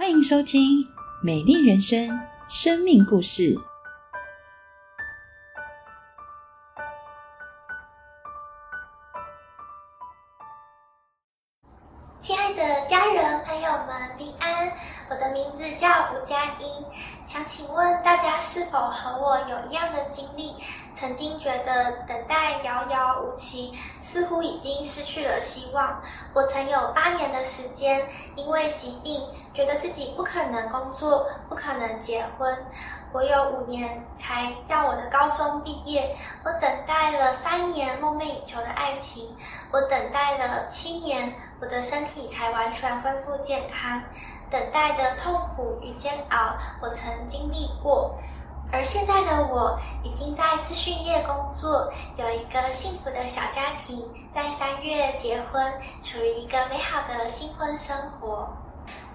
欢迎收听《美丽人生》生命故事。亲爱的家人朋友们，平安！我的名字叫吴佳音，想请问大家是否和我有一样的经历？曾经觉得等待遥遥无期。似乎已经失去了希望。我曾有八年的时间，因为疾病，觉得自己不可能工作，不可能结婚。我有五年才到我的高中毕业。我等待了三年梦寐以求的爱情，我等待了七年，我的身体才完全恢复健康。等待的痛苦与煎熬，我曾经历过。而现在的我已经在资讯业工作，有一个幸福的小家庭，在三月结婚，处于一个美好的新婚生活。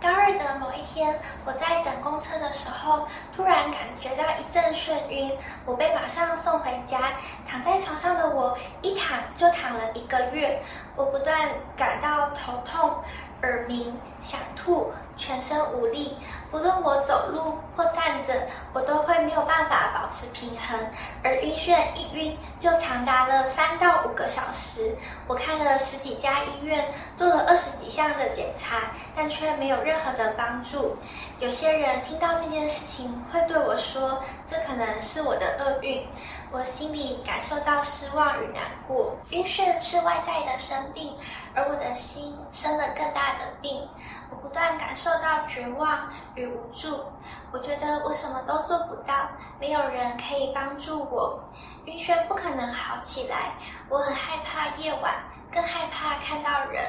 高二的某一天，我在等公车的时候，突然感觉到一阵眩晕，我被马上送回家。躺在床上的我，一躺就躺了一个月，我不断感到头痛。耳鸣、想吐、全身无力，无论我走路或站着，我都会没有办法保持平衡。而晕眩一晕就长达了三到五个小时。我看了十几家医院，做了二十几项的检查，但却没有任何的帮助。有些人听到这件事情，会对我说：“这可能是我的厄运。”我心里感受到失望与难过。晕眩是外在的生病。而我的心生了更大的病，我不断感受到绝望与无助。我觉得我什么都做不到，没有人可以帮助我。晕眩不可能好起来，我很害怕夜晚，更害怕看到人。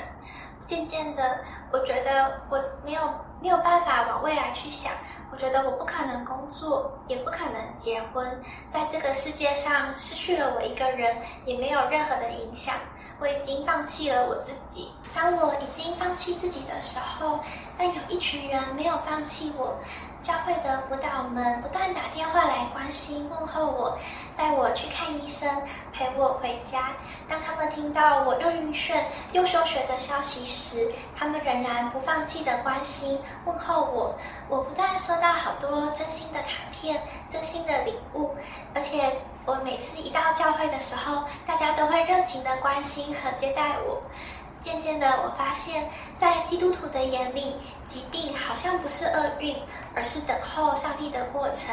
渐渐的，我觉得我没有没有办法往未来去想。我觉得我不可能工作，也不可能结婚，在这个世界上失去了我一个人，也没有任何的影响。我已经放弃了我自己。当我已经放弃自己的时候，但有一群人没有放弃我。教会的辅导们不断打电话来关心问候我，带我去看医生，陪我回家。当他们听到我又晕眩又休学的消息时，他们仍然不放弃的关心问候我。我不断收到好多真心的卡片、真心的礼物，而且我每次一到教会的时候，大家都会热情的关心和接待我。渐渐的，我发现，在基督徒的眼里，疾病好像不是厄运，而是等候上帝的过程。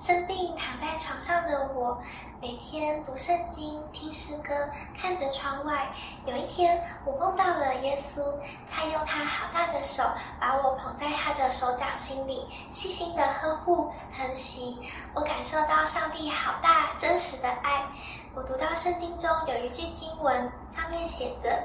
生病躺在床上的我，每天读圣经、听诗歌、看着窗外。有一天，我梦到了耶稣，他用他好大的手把我捧在他的手掌心里，细心的呵护、疼惜。我感受到上帝好大、真实的爱。我读到圣经中有一句经文，上面写着。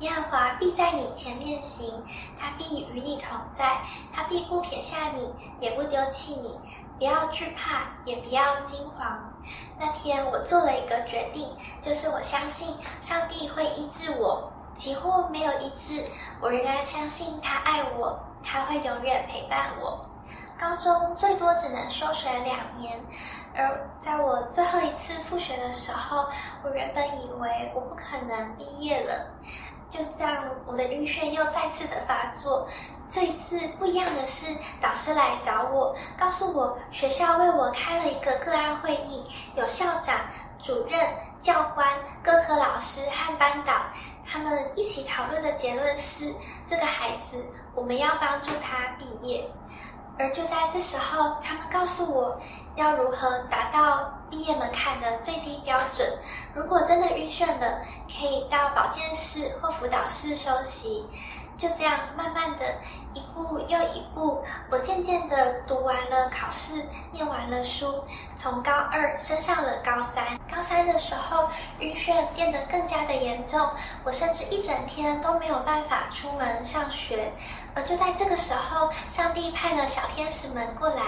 耶和华必在你前面行，他必与你同在，他必不撇下你，也不丢弃你。不要惧怕，也不要惊慌。那天我做了一个决定，就是我相信上帝会医治我，几乎没有医治，我仍然相信他爱我，他会永远陪伴我。高中最多只能休学两年，而在我最后一次复学的时候，我原本以为我不可能毕业了。就这样，我的晕眩又再次的发作。这一次不一样的是，导师来找我，告诉我学校为我开了一个个案会议，有校长、主任、教官、各科老师和班导，他们一起讨论的结论是，这个孩子我们要帮助他毕业。而就在这时候，他们告诉我要如何达到毕业门槛的最低标准。如果真的晕眩了，可以到保健室或辅导室休息。就这样，慢慢的一步又一步，我渐渐的读完了考试，念完了书，从高二升上了高三。高三的时候，晕眩变得更加的严重，我甚至一整天都没有办法出门上学。而就在这个时候，上帝派了小天使们过来，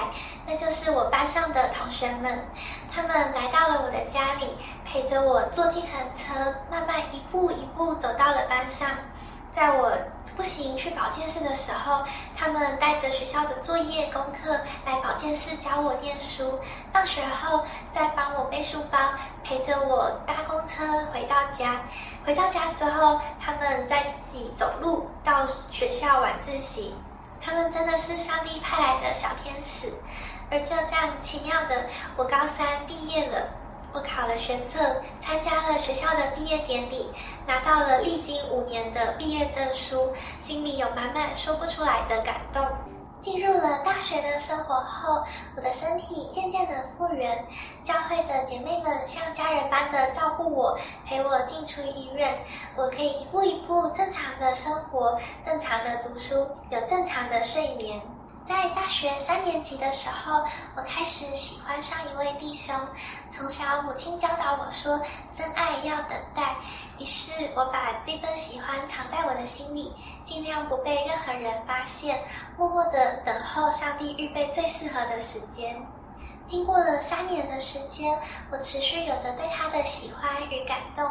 那就是我班上的同学们。他们来到了我的家里，陪着我坐计程车，慢慢一步一步走到了班上。在我不行去保健室的时候，他们带着学校的作业功课来保健室教我念书。放学后再帮我背书包，陪着我搭公车回到家。回到家之后，他们再自己走路到学校晚自习。他们真的是上帝派来的小天使。而就这样奇妙的，我高三毕业了，我考了学测，参加了学校的毕业典礼，拿到了历经五年的毕业证书，心里有满满说不出来的感动。进入了大学的生活后，我的身体渐渐的复原，教会的姐妹们像家人般的照顾我，陪我进出医院，我可以一步一步正常的生活，正常的读书，有正常的睡眠。在大学三年级的时候，我开始喜欢上一位弟兄。从小母亲教导我说，真爱要等待。于是我把这份喜欢藏在我的心里，尽量不被任何人发现，默默的等候上帝预备最适合的时间。经过了三年的时间，我持续有着对他的喜欢与感动。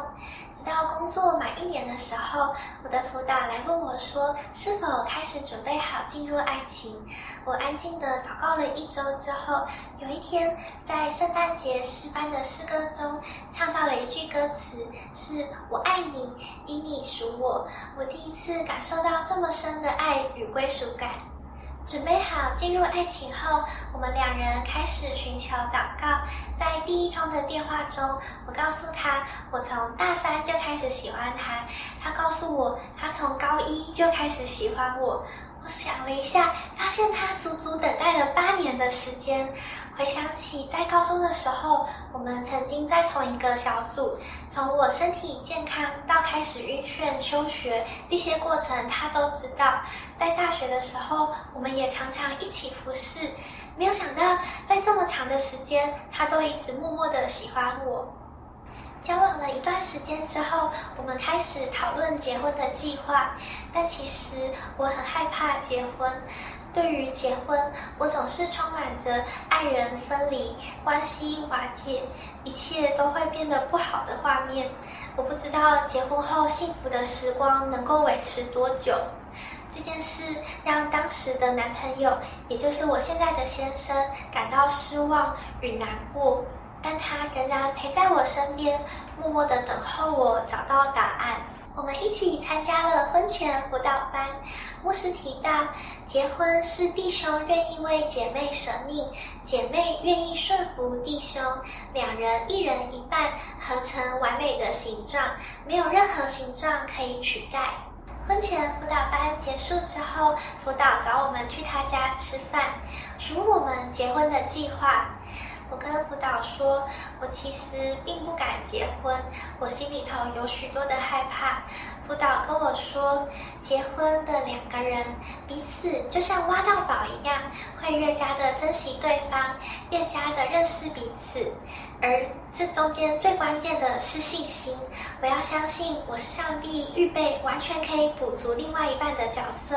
直到工作满一年的时候，我的辅导来问我说：“是否开始准备好进入爱情？”我安静的祷告了一周之后，有一天在圣诞节诗班的诗歌中唱到了一句歌词：“是我爱你，因你属我。”我第一次感受到这么深的爱与归属感。准备好进入爱情后，我们两人开始寻求祷告。在第一通的电话中，我告诉他，我从大三就开始喜欢他。他告诉我，他从高一就开始喜欢我。我想了一下，发现他足足等待了八年的时间。回想起在高中的时候，我们曾经在同一个小组，从我身体健康到开始晕眩休学这些过程，他都知道。在大学的时候，我们也常常一起服侍。没有想到，在这么长的时间，他都一直默默的喜欢我。交往了一段时间之后，我们开始讨论结婚的计划，但其实我很害怕结婚。对于结婚，我总是充满着爱人分离、关系瓦解、一切都会变得不好的画面。我不知道结婚后幸福的时光能够维持多久。这件事让当时的男朋友，也就是我现在的先生，感到失望与难过。但他仍然陪在我身边，默默的等候我找到答案。我们一起参加了婚前辅导班。牧师提到，结婚是弟兄愿意为姐妹舍命，姐妹愿意顺服弟兄，两人一人一半合成完美的形状，没有任何形状可以取代。婚前辅导班结束之后，辅导找我们去他家吃饭，询问我们结婚的计划。我跟辅导说，我其实并不敢结婚，我心里头有许多的害怕。辅导跟我说，结婚的两个人彼此就像挖到宝一样，会越加的珍惜对方，越加的认识彼此。而这中间最关键的是信心，我要相信我是上帝预备完全可以补足另外一半的角色，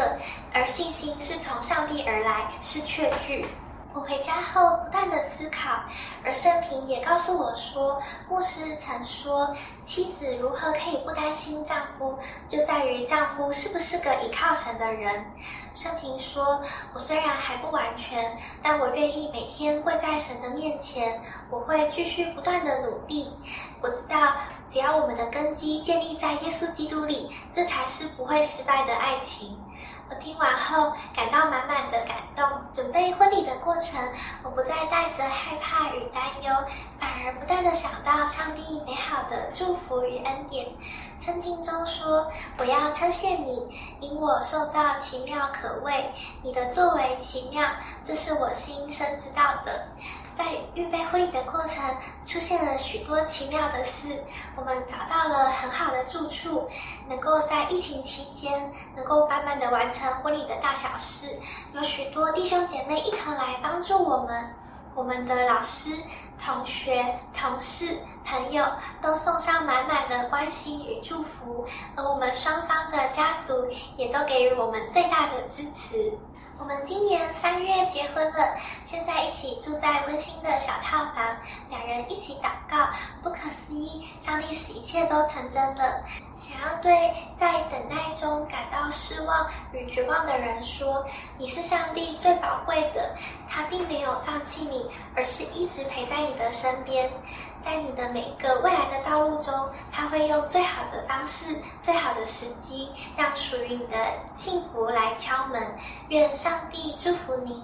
而信心是从上帝而来，是确据。我回家后不断的思考，而圣平也告诉我说，牧师曾说，妻子如何可以不担心丈夫，就在于丈夫是不是个依靠神的人。圣平说，我虽然还不完全，但我愿意每天跪在神的面前，我会继续不断的努力。我知道，只要我们的根基建立在耶稣基督里，这才是不会失败的爱情。我听完后感到满满的感动。准备婚礼的过程，我不再带着害怕与担忧，反而不断的想到上帝美好的祝福与恩典。圣经中说：“我要称谢你，因我受到奇妙可畏，你的作为奇妙，这是我心深知道的。”在预备婚礼的过程，出现了许多奇妙的事。我们找到了很好的住处，能够在疫情期间能够慢慢的完成婚礼的大小事。有许多弟兄姐妹一同来帮助我们，我们的老师、同学、同事、朋友都送上满满的关心与祝福，而我们双方的家族也都给予我们最大的支持。我们今年三月结婚了，现在一起住在温馨的小套房，两人一起祷告。不可思议，上帝使一切都成真了。想要对在等待中感到失望与绝望的人说，你是上帝最宝贵的，他并没有放弃你，而是一直陪在你的身边。在你的每个未来的道路中，他会用最好的方式、最好的时机，让属于你的幸福来敲门。愿上帝祝福您。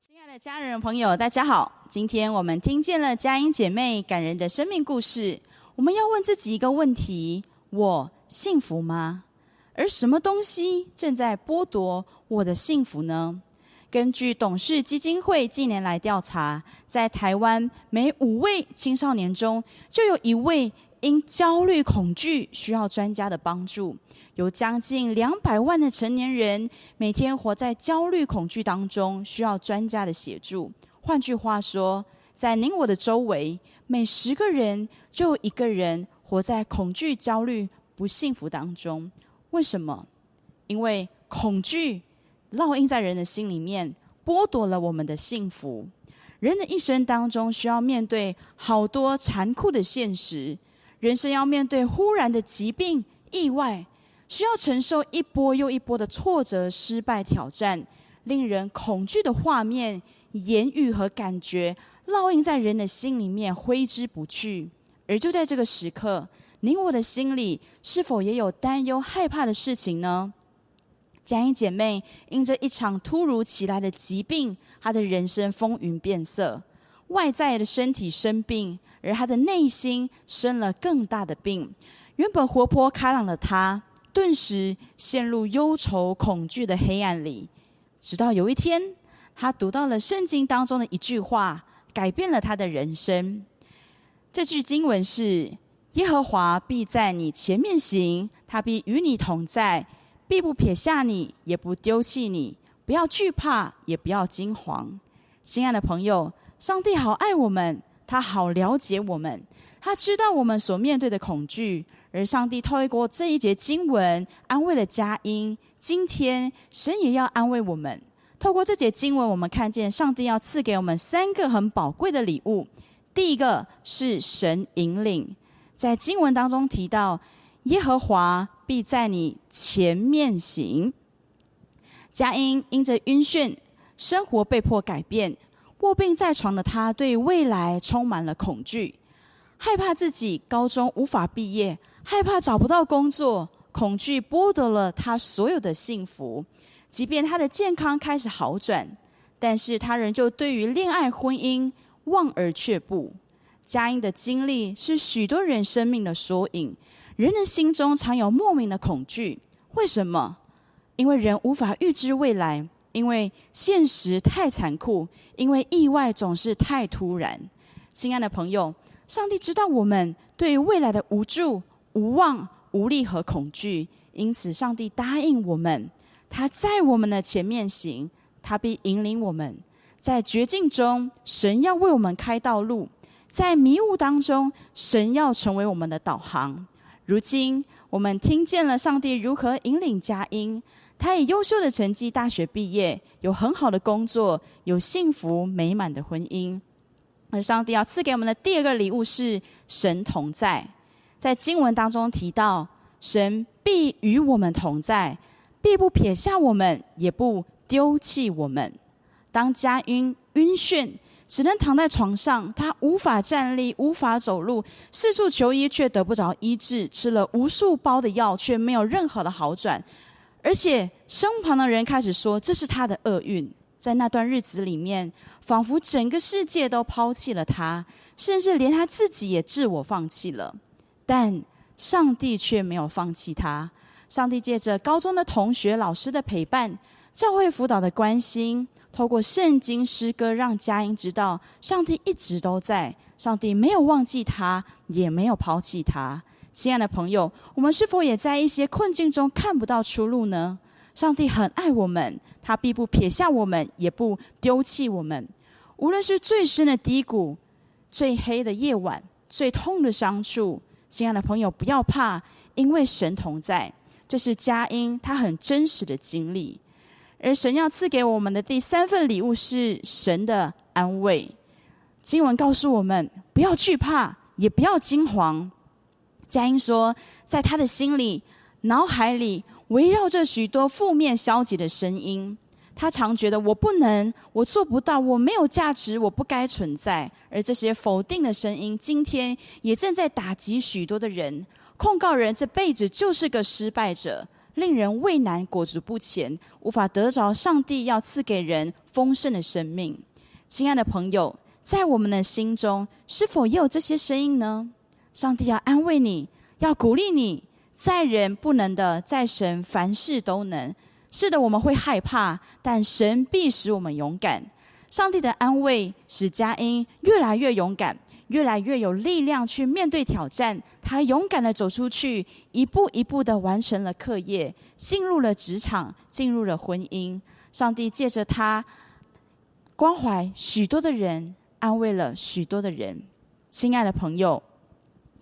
亲爱的家人朋友，大家好！今天我们听见了佳音姐妹感人的生命故事。我们要问自己一个问题：我幸福吗？而什么东西正在剥夺我的幸福呢？根据董事基金会近年来调查，在台湾每五位青少年中，就有一位因焦虑恐惧需要专家的帮助。有将近两百万的成年人每天活在焦虑恐惧当中，需要专家的协助。换句话说，在您我的周围，每十个人就有一个人活在恐惧、焦虑、不幸福当中。为什么？因为恐惧烙印在人的心里面，剥夺了我们的幸福。人的一生当中，需要面对好多残酷的现实，人生要面对忽然的疾病、意外，需要承受一波又一波的挫折、失败、挑战，令人恐惧的画面、言语和感觉烙印在人的心里面，挥之不去。而就在这个时刻。你我的心里是否也有担忧、害怕的事情呢？佳音姐妹因着一场突如其来的疾病，她的人生风云变色，外在的身体生病，而她的内心生了更大的病。原本活泼开朗的她，顿时陷入忧愁、恐惧的黑暗里。直到有一天，她读到了圣经当中的一句话，改变了她的人生。这句经文是。耶和华必在你前面行，他必与你同在，必不撇下你，也不丢弃你。不要惧怕，也不要惊惶。亲爱的朋友，上帝好爱我们，他好了解我们，他知道我们所面对的恐惧。而上帝透过这一节经文安慰了佳音。今天神也要安慰我们。透过这节经文，我们看见上帝要赐给我们三个很宝贵的礼物。第一个是神引领。在经文当中提到，耶和华必在你前面行。佳音因着晕眩，生活被迫改变，卧病在床的他，对未来充满了恐惧，害怕自己高中无法毕业，害怕找不到工作，恐惧剥夺了他所有的幸福。即便他的健康开始好转，但是他仍旧对于恋爱婚姻望而却步。佳音的经历是许多人生命的缩影。人的心中常有莫名的恐惧，为什么？因为人无法预知未来，因为现实太残酷，因为意外总是太突然。亲爱的朋友，上帝知道我们对未来的无助、无望、无力和恐惧，因此上帝答应我们，他在我们的前面行，他必引领我们。在绝境中，神要为我们开道路。在迷雾当中，神要成为我们的导航。如今，我们听见了上帝如何引领佳音。他以优秀的成绩大学毕业，有很好的工作，有幸福美满的婚姻。而上帝要赐给我们的第二个礼物是神同在。在经文当中提到，神必与我们同在，必不撇下我们，也不丢弃我们。当佳音晕眩。只能躺在床上，他无法站立，无法走路，四处求医却得不着医治，吃了无数包的药却没有任何的好转，而且身旁的人开始说这是他的厄运。在那段日子里面，仿佛整个世界都抛弃了他，甚至连他自己也自我放弃了。但上帝却没有放弃他，上帝借着高中的同学、老师的陪伴，教会辅导的关心。透过圣经诗歌，让佳音知道，上帝一直都在，上帝没有忘记他，也没有抛弃他。亲爱的朋友，我们是否也在一些困境中看不到出路呢？上帝很爱我们，他必不撇下我们，也不丢弃我们。无论是最深的低谷、最黑的夜晚、最痛的伤处，亲爱的朋友，不要怕，因为神同在。这是佳音他很真实的经历。而神要赐给我们的第三份礼物是神的安慰。经文告诉我们，不要惧怕，也不要惊惶。佳音说，在他的心里、脑海里围绕着许多负面、消极的声音。他常觉得我不能，我做不到，我没有价值，我不该存在。而这些否定的声音，今天也正在打击许多的人，控告人这辈子就是个失败者，令人畏难，裹足不前，无法得着上帝要赐给人丰盛的生命。亲爱的朋友，在我们的心中，是否也有这些声音呢？上帝要安慰你，要鼓励你，在人不能的，在神凡事都能。是的，我们会害怕，但神必使我们勇敢。上帝的安慰使佳音越来越勇敢，越来越有力量去面对挑战。他勇敢的走出去，一步一步的完成了课业，进入了职场，进入了婚姻。上帝借着他关怀许多的人，安慰了许多的人。亲爱的朋友，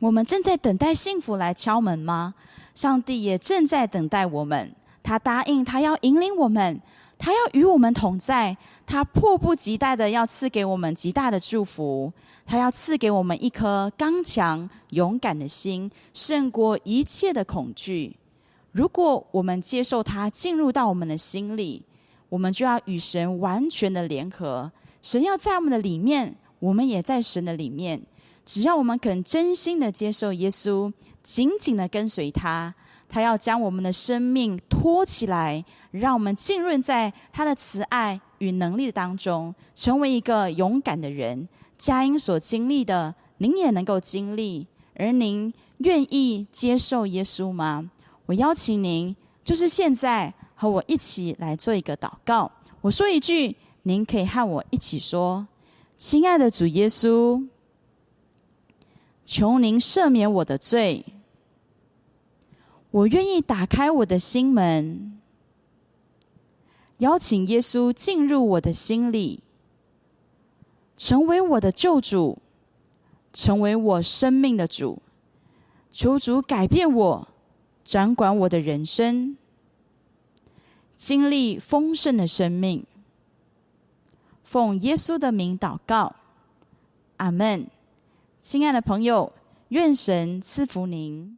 我们正在等待幸福来敲门吗？上帝也正在等待我们。他答应，他要引领我们，他要与我们同在，他迫不及待的要赐给我们极大的祝福，他要赐给我们一颗刚强勇敢的心，胜过一切的恐惧。如果我们接受他进入到我们的心里，我们就要与神完全的联合。神要在我们的里面，我们也在神的里面。只要我们肯真心的接受耶稣，紧紧的跟随他。他要将我们的生命托起来，让我们浸润在他的慈爱与能力当中，成为一个勇敢的人。佳音所经历的，您也能够经历。而您愿意接受耶稣吗？我邀请您，就是现在和我一起来做一个祷告。我说一句，您可以和我一起说：“亲爱的主耶稣，求您赦免我的罪。”我愿意打开我的心门，邀请耶稣进入我的心里，成为我的救主，成为我生命的主。求主改变我，掌管我的人生，经历丰盛的生命。奉耶稣的名祷告，阿门。亲爱的朋友，愿神赐福您。